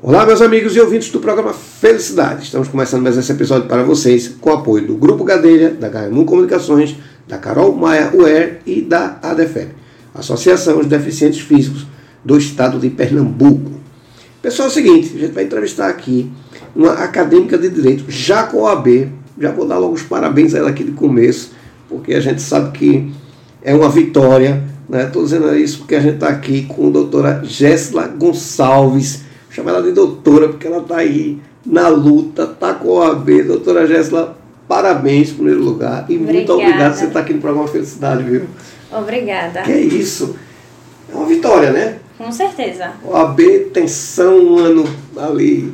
Olá, meus amigos e ouvintes do programa Felicidade. Estamos começando mais esse episódio para vocês com o apoio do Grupo Gadelha, da Gaiamun Comunicações, da Carol Maia UER e da ADEFEP, Associação dos Deficientes Físicos do Estado de Pernambuco. Pessoal, é o seguinte, a gente vai entrevistar aqui uma acadêmica de Direito, já com a OAB. Já vou dar logo os parabéns a ela aqui de começo, porque a gente sabe que é uma vitória. Estou né? dizendo isso porque a gente está aqui com a doutora Jéssila Gonçalves, chama ela de doutora, porque ela está aí na luta, está com a OAB. Doutora Jéssica, parabéns em primeiro lugar. E Obrigada. muito obrigado por você estar aqui no programa Felicidade, viu? Obrigada. Que é isso. É uma vitória, né? Com certeza. OAB, tensão, um ano ali,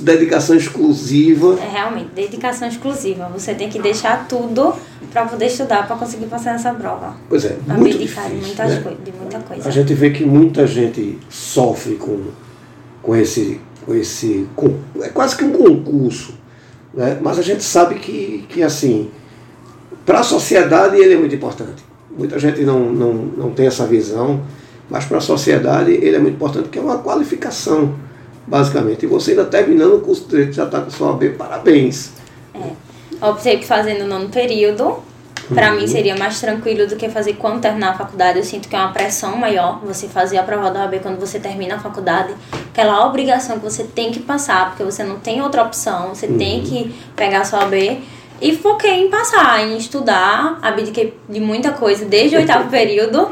dedicação exclusiva. É realmente dedicação exclusiva. Você tem que deixar tudo para poder estudar, para conseguir passar nessa prova. Pois é, muito Abdicar de, difícil, muitas né? de muita coisa. A gente vê que muita gente sofre com, com esse. Com esse com, é quase que um concurso. Né? Mas a gente sabe que, que assim, para a sociedade ele é muito importante. Muita gente não, não, não tem essa visão, mas para a sociedade ele é muito importante, que é uma qualificação, basicamente. E você ainda terminando o curso de Direito, já está com sua OAB, parabéns. Optei por fazer no nono período. Para Uhum. mim seria mais tranquilo do que fazer quando terminar a faculdade. Eu sinto que é uma pressão maior você fazer a prova da OAB quando você termina a faculdade. Aquela obrigação que você tem que passar, porque você não tem outra opção. Você Uhum. tem que pegar a sua OAB. E foquei em passar, em estudar. Abdiquei de muita coisa desde o oitavo período.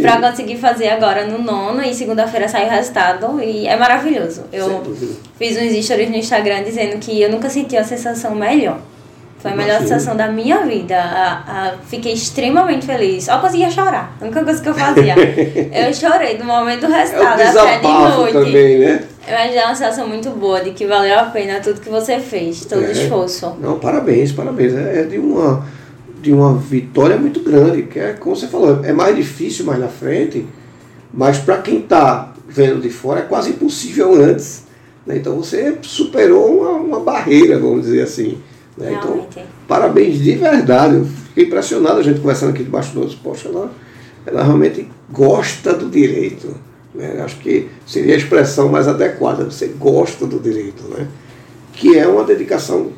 Pra conseguir fazer agora no nono e segunda-feira sai o resultado e é maravilhoso. Eu fiz uns stories no Instagram dizendo que eu nunca senti uma sensação melhor. Foi a melhor sensação da minha vida. A- a- fiquei extremamente feliz. Só conseguia chorar. A única coisa que eu fazia. eu chorei do momento do É resultado, até de noite. também, né? Mas é uma sensação muito boa de que valeu a pena tudo que você fez, todo o É. esforço. Não, parabéns, parabéns. É é de uma, de uma vitória muito grande, que é como você falou, é mais difícil mais na frente, mas para quem está vendo de fora é quase impossível antes. né? Então você superou uma, uma barreira, vamos dizer assim. Né? Então, parabéns de verdade. Eu fiquei impressionado a gente conversando aqui debaixo do outro. Poxa, ela, ela realmente gosta do direito. Né? Acho que seria a expressão mais adequada. Você gosta do direito, né? Que é uma dedicação,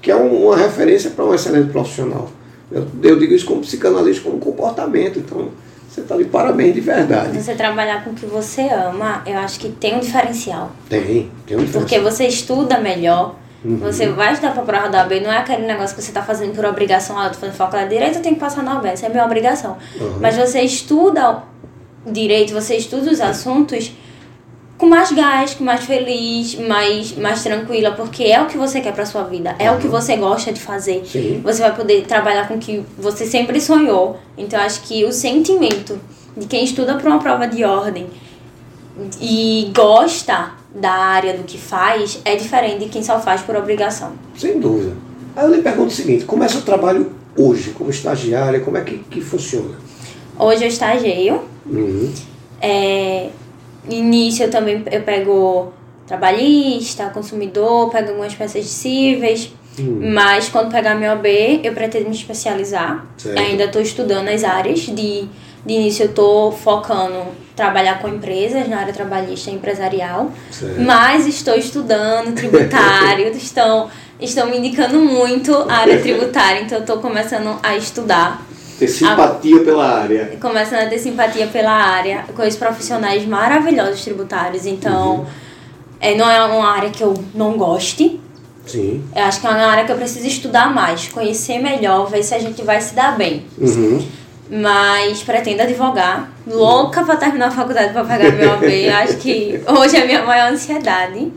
que é um- uma referência para um excelente profissional. Eu, eu digo isso como psicanalista, como comportamento. Então, você está de parabéns de verdade. Você trabalhar com o que você ama, eu acho que tem um diferencial. Tem, tem um Porque você estuda melhor, Uhum. você vai estudar pra prova da OAB, não é aquele negócio que você tá fazendo por obrigação, ah, eu tô fazendo faculdade de direito, eu tenho que passar na OAB, essa é a minha obrigação. Uhum. Mas você estuda direito, você estuda os assuntos com mais gás, com mais feliz, mais, mais tranquila, porque é o que você quer pra sua vida, é o que você gosta de fazer. Sim. Você vai poder trabalhar com o que você sempre sonhou. Então, eu acho que o sentimento de quem estuda para uma prova de ordem e gosta da área do que faz é diferente de quem só faz por obrigação. Sem dúvida. Aí eu lhe pergunto o seguinte, como é seu trabalho hoje, como estagiária, como é que, que funciona? Hoje eu estagio. Uhum. É, início eu também eu pego trabalhista, consumidor, pego algumas peças cíveis. Hum. Mas quando pegar meu AB, eu pretendo me especializar. Certo. Ainda estou estudando as áreas. De, de início eu estou focando trabalhar com empresas na área trabalhista e empresarial. Certo. Mas estou estudando tributário, estão, estão me indicando muito a área tributária, então estou começando a estudar, Ter simpatia pela área. começando a ter simpatia pela área, conheço profissionais maravilhosos tributários, então é, não é uma área que eu não goste, Sim. eu acho que é uma área que eu preciso estudar mais, conhecer melhor, ver se a gente vai se dar bem. Uhum. Mas pretendo advogar, louca pra terminar a faculdade pra pegar meu AB. Acho que hoje é a minha maior ansiedade.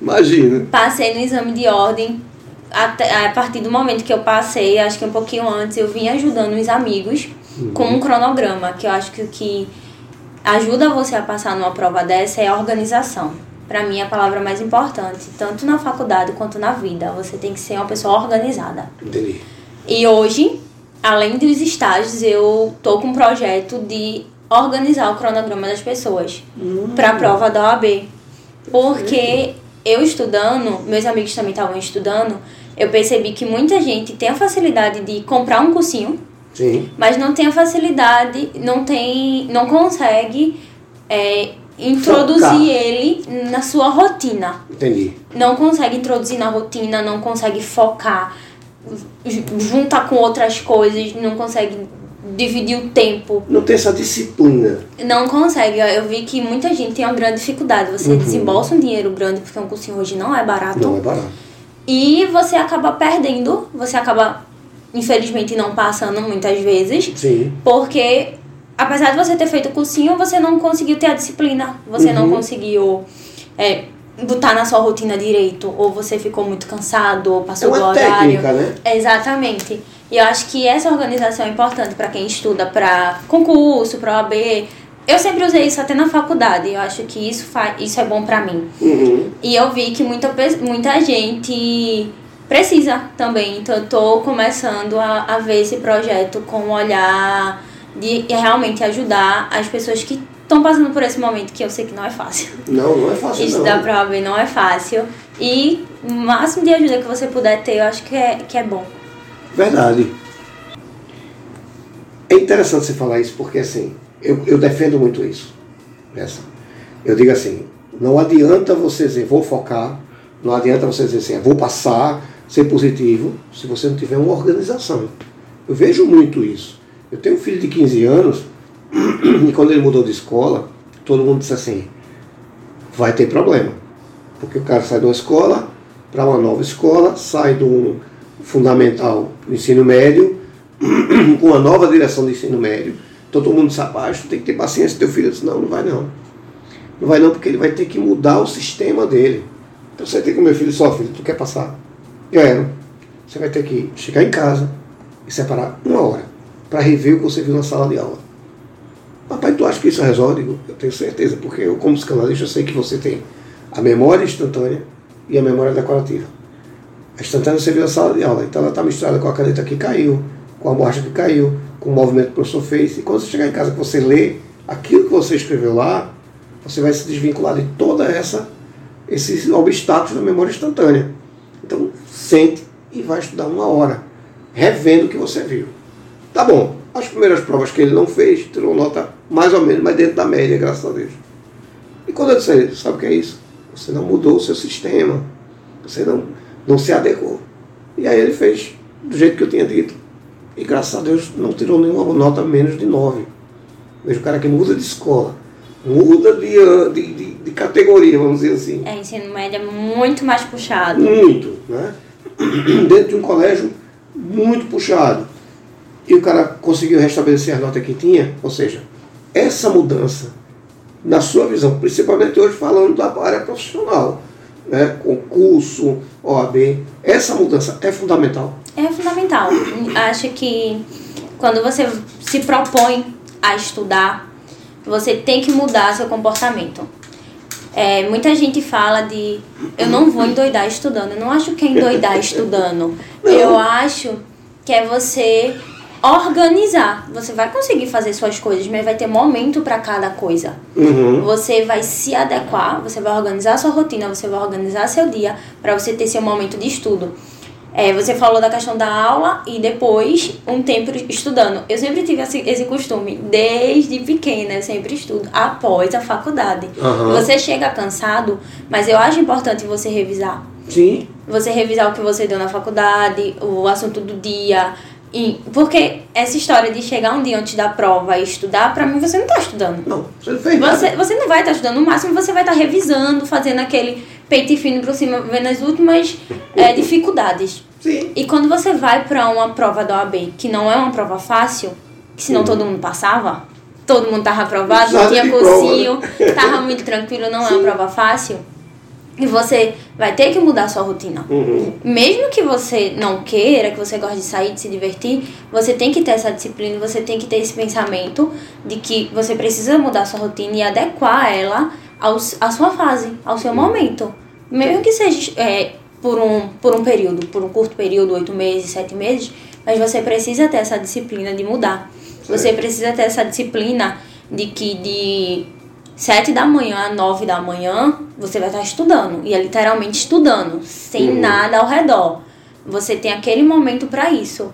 Imagina. Passei no exame de ordem. Até, a partir do momento que eu passei, acho que um pouquinho antes, eu vim ajudando os amigos com um cronograma, que eu acho que o que ajuda você a passar numa prova dessa é a organização. Pra mim, é a palavra mais importante, tanto na faculdade quanto na vida. Você tem que ser uma pessoa organizada. Entendi. E hoje, além dos estágios, eu tô com um projeto de organizar o cronograma das pessoas para a prova da OAB. Porque eu estudando, meus amigos também estavam estudando, eu percebi que muita gente tem a facilidade de comprar um cursinho, Sim. mas não tem a facilidade, não tem, não consegue é, introduzir Focar. ele na sua rotina. Entendi. Não consegue introduzir na rotina, não consegue focar, ju- juntar com outras coisas, não consegue dividir o tempo. Não tem essa disciplina. Não consegue. Eu- vi que muita gente tem uma grande dificuldade. Você desembolsa um dinheiro grande, porque um cursinho hoje não é barato. Não é barato. E você acaba perdendo, você acaba, infelizmente, não passando muitas vezes, Sim. porque apesar de você ter feito o cursinho, você não conseguiu ter a disciplina, você não conseguiu é, botar na sua rotina direito, ou você ficou muito cansado, ou É passou do uma horário. técnica, né? Exatamente. E eu acho que essa organização é importante para quem estuda para concurso, para OAB. Eu sempre usei isso até na faculdade. Eu acho que isso, faz, isso é bom para mim. Uhum. E eu vi que muita, muita gente precisa também. Então eu tô começando a, a ver esse projeto com um olhar de realmente ajudar as pessoas que estão passando por esse momento que eu sei que não é fácil. Não, não é fácil Estudar não. pra OAB não é fácil. E o máximo de ajuda que você puder ter, eu acho que é, que é bom. Verdade. É interessante você falar isso porque assim, eu, eu defendo muito isso. Essa. Eu digo assim, não adianta você dizer vou focar, não adianta você dizer assim, vou passar, ser positivo, se você não tiver uma organização. Eu vejo muito isso. Eu tenho um filho de 15 anos e quando ele mudou de escola, todo mundo disse assim, vai ter problema. Porque o cara sai de uma escola para uma nova escola, sai do fundamental do ensino médio, com uma nova direção do ensino médio. Então todo mundo sabe, ah, tem que ter paciência, teu filho disse, não, não vai não. Não vai não, porque ele vai ter que mudar o sistema dele. Então você tem que, meu filho, só filho, tu quer passar? Quero. Você vai ter que chegar em casa e separar uma hora para rever o que você viu na sala de aula. Papai, tu acha que isso resolve? Eu tenho certeza, porque eu, como psicanalista, eu sei que você tem a memória instantânea e a memória decorativa. A instantânea você viu na sala de aula, então ela está misturada com a caneta que caiu, com a borracha que caiu, com o movimento que o professor fez. E quando você chegar em casa que você lê aquilo que você escreveu lá, você vai se desvincular de toda essa esses obstáculos da memória instantânea. Então, sente e vai estudar uma hora, revendo o que você viu. Tá bom, as primeiras provas que ele não fez, tirou nota mais ou menos, mas dentro da média, graças a Deus. E quando eu disse a ele, sabe o que é isso? Você não mudou o seu sistema, você não, não se adequou. E aí ele fez do jeito que eu tinha dito. E graças a Deus não tirou nenhuma nota menos de 9. Veja o cara que muda de escola, muda de, an- de, de, de categoria, vamos dizer assim. É, ensino médio é muito mais puxado. Muito, né? Dentro de um colégio muito puxado. E o cara conseguiu restabelecer a nota que tinha, ou seja, essa mudança, na sua visão, principalmente hoje falando da área profissional, né? concurso, OAB, essa mudança é fundamental. É fundamental. Acho que quando você se propõe a estudar, você tem que mudar seu comportamento. É, muita gente fala de eu não vou endoidar estudando. Eu não acho que é endoidar estudando. Eu acho que é você organizar. Você vai conseguir fazer suas coisas, mas vai ter momento para cada coisa. Uhum. Você vai se adequar, você vai organizar sua rotina, você vai organizar seu dia para você ter seu momento de estudo. É, você falou da questão da aula e depois um tempo estudando. Eu sempre tive esse, esse costume, desde pequena, eu sempre estudo após a faculdade. Aham. Você chega cansado, mas eu acho importante você revisar. Sim, Você revisar o que você deu na faculdade, o assunto do dia. E, porque essa história de chegar um dia antes da prova e estudar, pra mim você não tá estudando. não, você não fez nada. Você, você não vai estar estudando, no máximo você vai estar revisando, fazendo aquele peito fino por cima, vendo as últimas é, dificuldades. Sim, E quando você vai para uma prova da OAB, que não é uma prova fácil, que senão todo mundo passava, todo mundo tava aprovado, não tinha cursinho, prova, tava muito tranquilo, não é Sim. uma prova fácil, e você vai ter que mudar a sua rotina. Uhum. Mesmo que você não queira, que você goste de sair, de se divertir, você tem que ter essa disciplina, você tem que ter esse pensamento de que você precisa mudar a sua rotina e adequar ela aos, à sua fase, ao seu momento. Mesmo que seja é, por, um, por um período, por um curto período, oito meses, sete meses, mas você precisa ter essa disciplina de mudar. Você Certo. precisa ter essa disciplina de que de sete da manhã a nove da manhã você vai estar estudando. E é literalmente estudando, sem Uhum. nada ao redor. Você tem aquele momento para isso.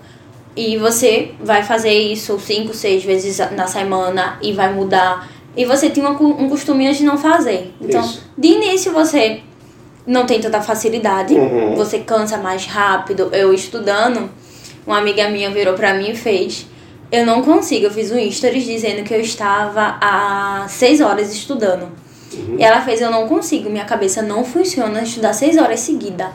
E você vai fazer isso cinco, seis vezes na semana e vai mudar e você tinha um costume de não fazer. Então, Isso. de início você não tem tanta facilidade, Uhum. você cansa mais rápido. Eu estudando, uma amiga minha virou pra mim e fez. Eu não consigo, eu fiz um stories dizendo que eu estava há seis horas estudando. E ela fez, eu não consigo, minha cabeça não funciona estudar seis horas seguidas.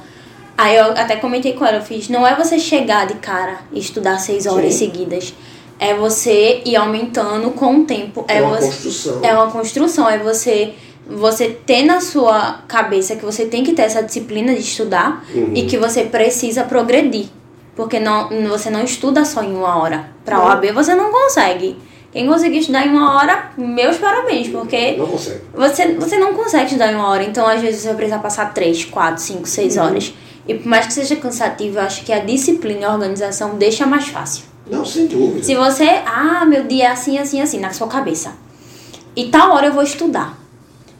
Aí eu até comentei com ela, eu fiz, não é você chegar de cara e estudar seis horas Sim. seguidas. É você ir aumentando com o tempo. É uma você, construção. É uma construção, é você você ter na sua cabeça que você tem que ter essa disciplina de estudar Uhum. e que você precisa progredir. Porque não, você não estuda só em uma hora. Pra Não. OAB você não consegue. Quem conseguir estudar em uma hora, meus parabéns, porque Não consegue. você, você não consegue estudar em uma hora, então às vezes você vai precisar passar 3, 4, 5, 6 Uhum. horas. E por mais que seja cansativo, eu acho que a disciplina e a organização deixa mais fácil. Não, sem dúvida. Se você, ah, meu dia é assim, assim, assim, na sua cabeça. E tal hora eu vou estudar.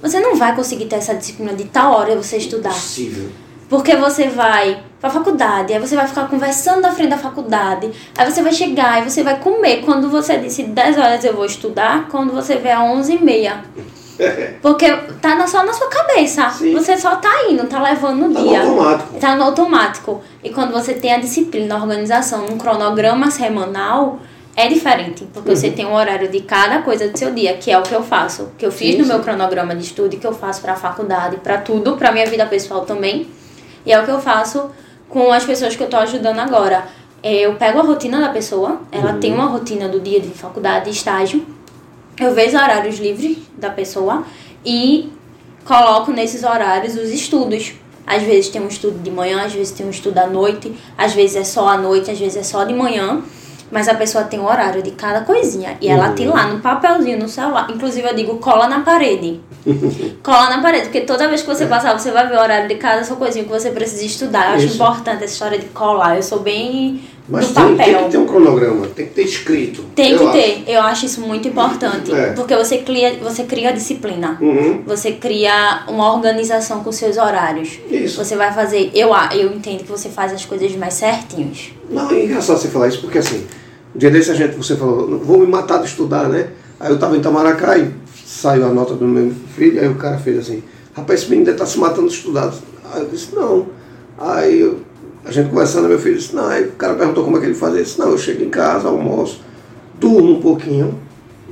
Você não vai conseguir ter essa disciplina de tal hora você estudar. Possível. Porque você vai pra faculdade, aí você vai ficar conversando na frente da faculdade, aí você vai chegar e você vai comer. Quando você disse 10 horas eu vou estudar, quando você vê a 11 e meia. Porque tá na- só na sua cabeça. Sim. Você só tá indo, tá levando o Tá no dia. automático. Tá no automático. E quando você tem a disciplina, a organização, um cronograma semanal, é diferente. Porque você Uhum. tem um horário de cada coisa do seu dia, que é o que eu faço. Que eu fiz Sim, no sim. meu cronograma de estudo, que eu faço pra faculdade, pra tudo, pra minha vida pessoal também. E é o que eu faço com as pessoas que eu tô ajudando agora. É, Eu pego a rotina da pessoa, ela Uhum. tem uma rotina do dia de faculdade, estágio. Eu vejo horários livres da pessoa e coloco nesses horários os estudos. Às vezes tem um estudo de manhã, às vezes tem um estudo à noite, às vezes é só à noite, às vezes é só de manhã. Mas a pessoa tem o horário de cada coisinha. E ela Uhum. tem lá no papelzinho, no celular. Inclusive eu digo, cola na parede. cola na parede, porque toda vez que você passar, você vai ver o horário de cada sua coisinha que você precisa estudar. Eu acho Isso. importante essa história de colar. Eu sou bem Mas tem, tem que ter um cronograma, tem que ter escrito. Tem que acho. ter, eu acho isso muito importante. É. Porque você cria, você cria disciplina. Uhum. Você cria uma organização com seus horários. Isso. Você vai fazer. Eu, eu entendo que você faz as coisas mais certinhos. Não, é engraçado você falar isso, porque assim, um dia desse a gente, você falou, "Não, vou me matar de estudar, né? Aí eu tava em Tamaracá e saiu a nota do meu filho, aí o cara fez assim, rapaz, esse menino deve estar se matando de estudar. Aí eu disse, não. Aí eu- a gente conversando, meu filho disse, não. Aí o cara perguntou como é que ele fazia. Disse, não, eu chego em casa, almoço, durmo um pouquinho,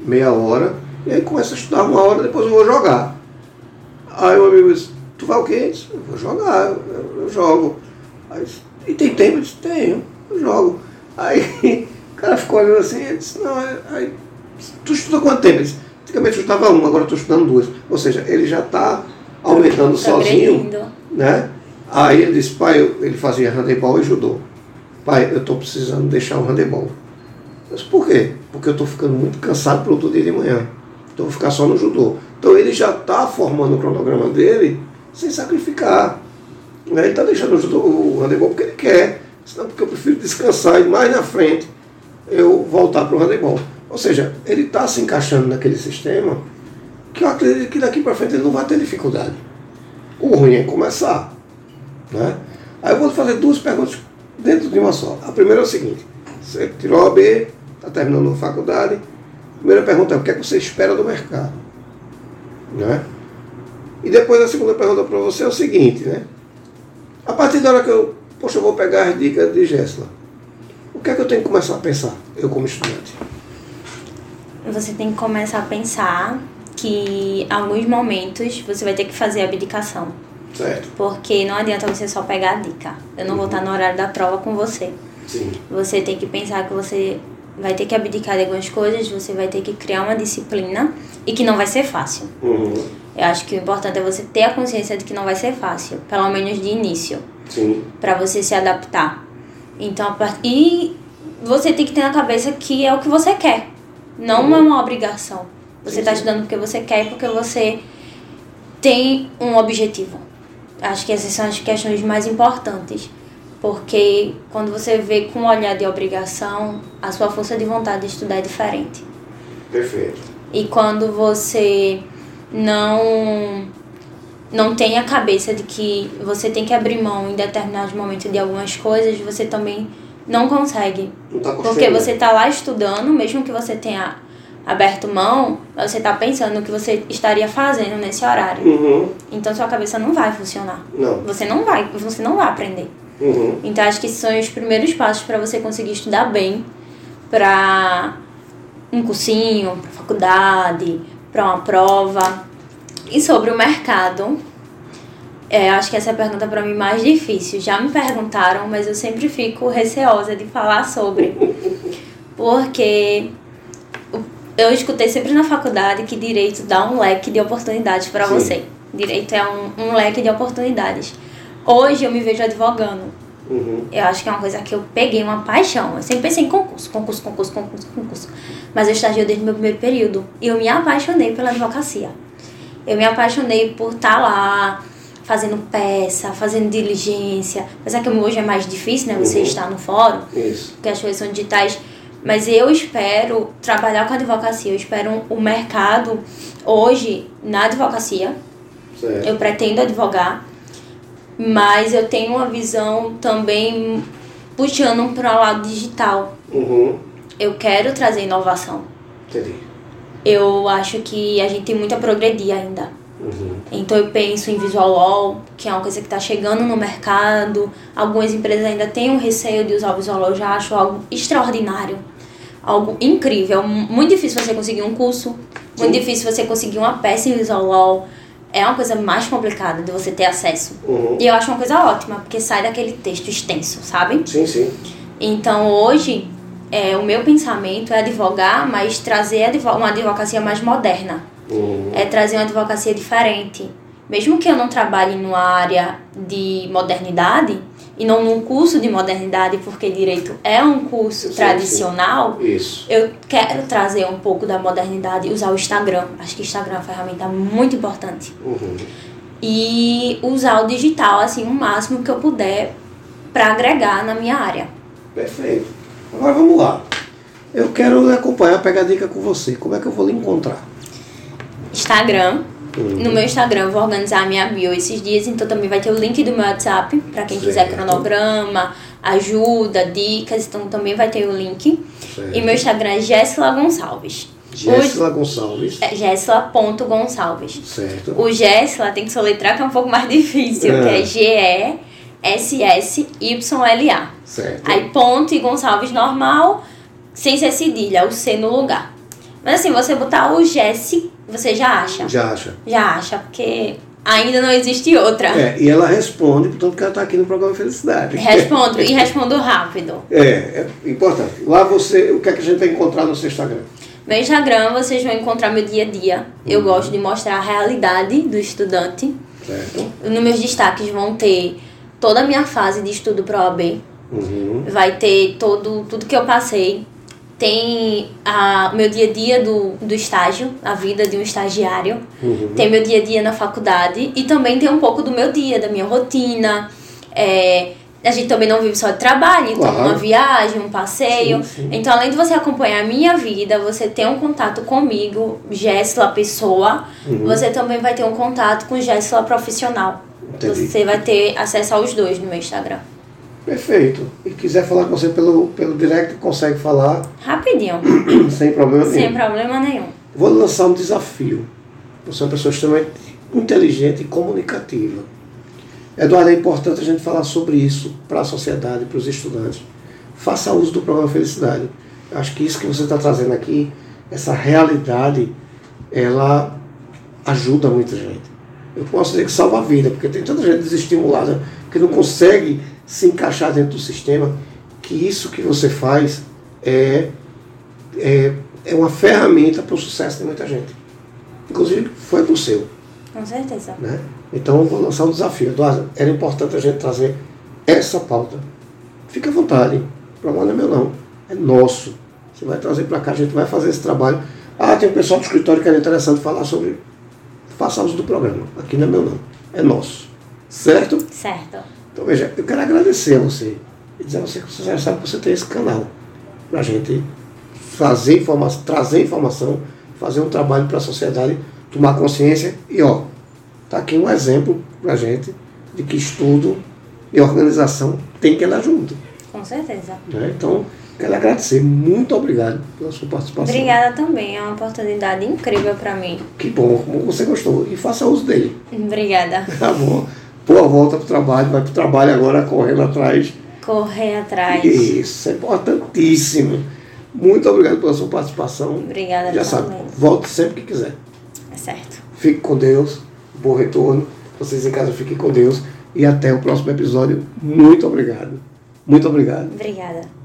meia hora, e aí começo a estudar uma hora, depois eu vou jogar. Aí o amigo disse, tu vai o quê? Eu disse, eu vou jogar, eu, eu jogo. Aí, e tem tempo? Eu disse, tenho, olhando assim, ele disse, não, é- aí, tu estuda quanto tempo? Ele disse, antigamente eu estudava uma, agora eu estou estudando duas. Ou seja, ele já está aumentando sozinho, Progredindo. né? Aí ele disse, pai, eu- ele fazia handebol e judô. Pai, eu estou precisando deixar o handebol. Eu disse, por quê? Porque eu estou ficando muito cansado para outro dia de manhã. Então eu vou ficar só no judô. Então ele já está formando o cronograma dele sem sacrificar. Né? Ele está deixando o, judô, o handebol porque ele quer. Senão porque eu prefiro descansar e mais na frente eu voltar para o handebol. Ou seja, ele está se encaixando naquele sistema que eu acredito que daqui para frente ele não vai ter dificuldade. O ruim é começar. Né? Aí eu vou fazer duas perguntas dentro de uma só. A primeira é o seguinte: você tirou a OAB, está terminando a faculdade. A primeira pergunta é o que é que você espera do mercado? Né? E depois a segunda pergunta para você é o seguinte, né? A partir da hora que eu, poxa, eu vou pegar as dicas de Gessla, o que é que eu tenho que começar a pensar, eu como estudante? Você tem que começar a pensar que em alguns momentos você vai ter que fazer abdicação. Certo? Porque não adianta você só pegar a dica. Eu não vou estar no horário da prova com você. Sim. Você tem que pensar que você vai ter que abdicar de algumas coisas, você vai ter que criar uma disciplina e que não vai ser fácil. Uhum. Eu acho que o importante é você ter a consciência de que não vai ser fácil, pelo menos de início, Sim. para você se adaptar. Então, part... e você tem que ter na cabeça que é o que você quer, não é uma obrigação. Você está estudando porque você quer e porque você tem um objetivo. Acho que essas são as questões mais importantes. Porque quando você vê com um olhar de obrigação, a sua força de vontade de estudar é diferente. Perfeito. E quando você não não tem a cabeça de que você tem que abrir mão em determinados momentos de algumas coisas, você também não consegue. Não está Porque você tá lá estudando, mesmo que você tenha aberto mão, você está pensando no que você estaria fazendo nesse horário. Uhum. Então sua cabeça não vai funcionar. Não. Você não vai, você não vai aprender. Uhum. Então acho que esses são os primeiros passos para você conseguir estudar bem para um cursinho, para faculdade, para uma prova. E sobre o mercado, é, acho que essa é a pergunta para mim mais difícil. Já me perguntaram, mas eu sempre fico receosa de falar sobre. Porque eu escutei sempre na faculdade que direito dá um leque de oportunidades para você. Direito é um, um leque de oportunidades. Hoje eu me vejo advogando. Uhum. Eu acho que é uma coisa que eu peguei uma paixão. Eu sempre pensei em concurso, concurso, concurso, concurso, concurso. Mas eu estagiei desde o meu primeiro período. E eu me apaixonei pela advocacia. Eu me apaixonei por estar lá, fazendo peça, fazendo diligência. Apesar que hoje é mais difícil, né? Você Uhum. estar no fórum, Isso. porque as coisas são digitais. Mas eu espero trabalhar com a advocacia. Eu espero o mercado hoje na advocacia. Certo. Eu pretendo advogar, mas eu tenho uma visão também puxando para o lado digital. Uhum. Eu quero trazer inovação. Entendi. Eu acho que a gente tem muito a progredir ainda. Uhum. Então eu penso em Visual Law, que é uma coisa que está chegando no mercado. Algumas empresas ainda têm um receio de usar o Visual Law, eu já acho algo extraordinário. Algo incrível. Muito difícil você conseguir um curso, Sim. muito difícil você conseguir uma peça em Visual Law. É uma coisa mais complicada de você ter acesso. Uhum. E eu acho uma coisa ótima, porque sai daquele texto extenso, sabe? Sim, sim. Então hoje, é, o meu pensamento é advogar, mas trazer advo- uma advocacia mais moderna. Uhum. É trazer uma advocacia diferente. Mesmo que eu não trabalhe numa área de modernidade, e não num curso de modernidade, porque direito é um curso Sim, tradicional, Isso. eu quero trazer um pouco da modernidade e usar o Instagram. Acho que o Instagram é uma ferramenta muito importante Uhum. e usar o digital assim o máximo que eu puder para agregar na minha área. Perfeito. Agora vamos lá. Eu quero acompanhar, pegar dica com você. Como é que eu vou lhe encontrar? Instagram. Uhum. No meu Instagram eu vou organizar a minha bio esses dias, então também vai ter o link do meu WhatsApp para quem quiser Certo. cronograma, ajuda, dicas, então também vai ter o link. Certo. E meu Instagram é Jéssila Gonçalves. Jéssica Gonçalves. É Jéssila.gonçalves. Certo. O Jéssila tem que soletrar que é um pouco mais difícil, É. que é G-E-S-S-Y-L-A. Certo. Aí ponto e Gonçalves normal, sem ser cedilha, o C no lugar. Mas assim, você botar o Jesse, você já acha. Já acha. Já acha, porque ainda não existe outra. É, e ela responde, portanto, que ela está aqui no programa Felicidade. Respondo e respondo rápido. É, é importante. Lá você, o que é que a gente vai encontrar no seu Instagram? Meu Instagram, vocês vão encontrar meu dia a dia. Eu gosto de mostrar a realidade do estudante. Certo. Nos meus destaques vão ter toda a minha fase de estudo para OAB. Uhum. vai ter todo tudo que eu passei. Tem a, o meu dia a dia do, do estágio, a vida de um estagiário. Uhum. Tem meu dia a dia na faculdade. E também tem um pouco do meu dia, da minha rotina. É, a gente também não vive só de trabalho, então Claro. uma viagem, um passeio. Sim, sim. Então, além de você acompanhar a minha vida, você tem um contato comigo, Jéssila pessoa, Uhum. você também vai ter um contato com Jéssila profissional. Entendi. Você vai ter acesso aos dois no meu Instagram. Perfeito. E quiser falar com você pelo, pelo direct, consegue falar Rapidinho. sem problema nenhum. Sem problema nenhum. Vou lançar um desafio. Você é uma pessoa extremamente inteligente e comunicativa. Eduardo, é importante a gente falar sobre isso para a sociedade, para os estudantes. Faça uso do programa Felicidade. Acho que isso que você está trazendo aqui, essa realidade, ela ajuda muita gente. Eu posso dizer que salva a vida, porque tem tanta gente desestimulada que não consegue se encaixar dentro do sistema, que isso que você faz é, é, é uma ferramenta para o sucesso de muita gente. Inclusive, foi para o seu. Com certeza. Né? Então, eu vou lançar um desafio. Eduardo, era importante a gente trazer essa pauta. Fique à vontade. O problema não é meu, não. É nosso. Você vai trazer para cá, a gente vai fazer esse trabalho. Ah, tem um pessoal do escritório que era interessante falar sobre. Faça uso do programa. Aqui não é meu, não. É nosso. Certo? Certo. Então, veja, eu quero agradecer a você e dizer a você que você já sabe que você tem esse canal para a gente fazer informação, trazer informação, fazer um trabalho para a sociedade, tomar consciência e, ó, tá aqui um exemplo para a gente de que estudo e organização tem que andar junto. Com certeza. Né? Então, Quero agradecer. Muito obrigado pela sua participação. Obrigada também. É uma oportunidade incrível para mim. Que bom, como você gostou. E faça uso dele. Obrigada. Tá bom. Boa volta para o trabalho. Vai para o trabalho agora correndo atrás. Correr atrás. Isso, é importantíssimo. Muito obrigado pela sua participação. Obrigada Já também. sabe, volte sempre que quiser. É certo. Fique com Deus. Bom retorno. Vocês em casa fiquem com Deus. E até o próximo episódio. Muito obrigado. Muito obrigado. Obrigada.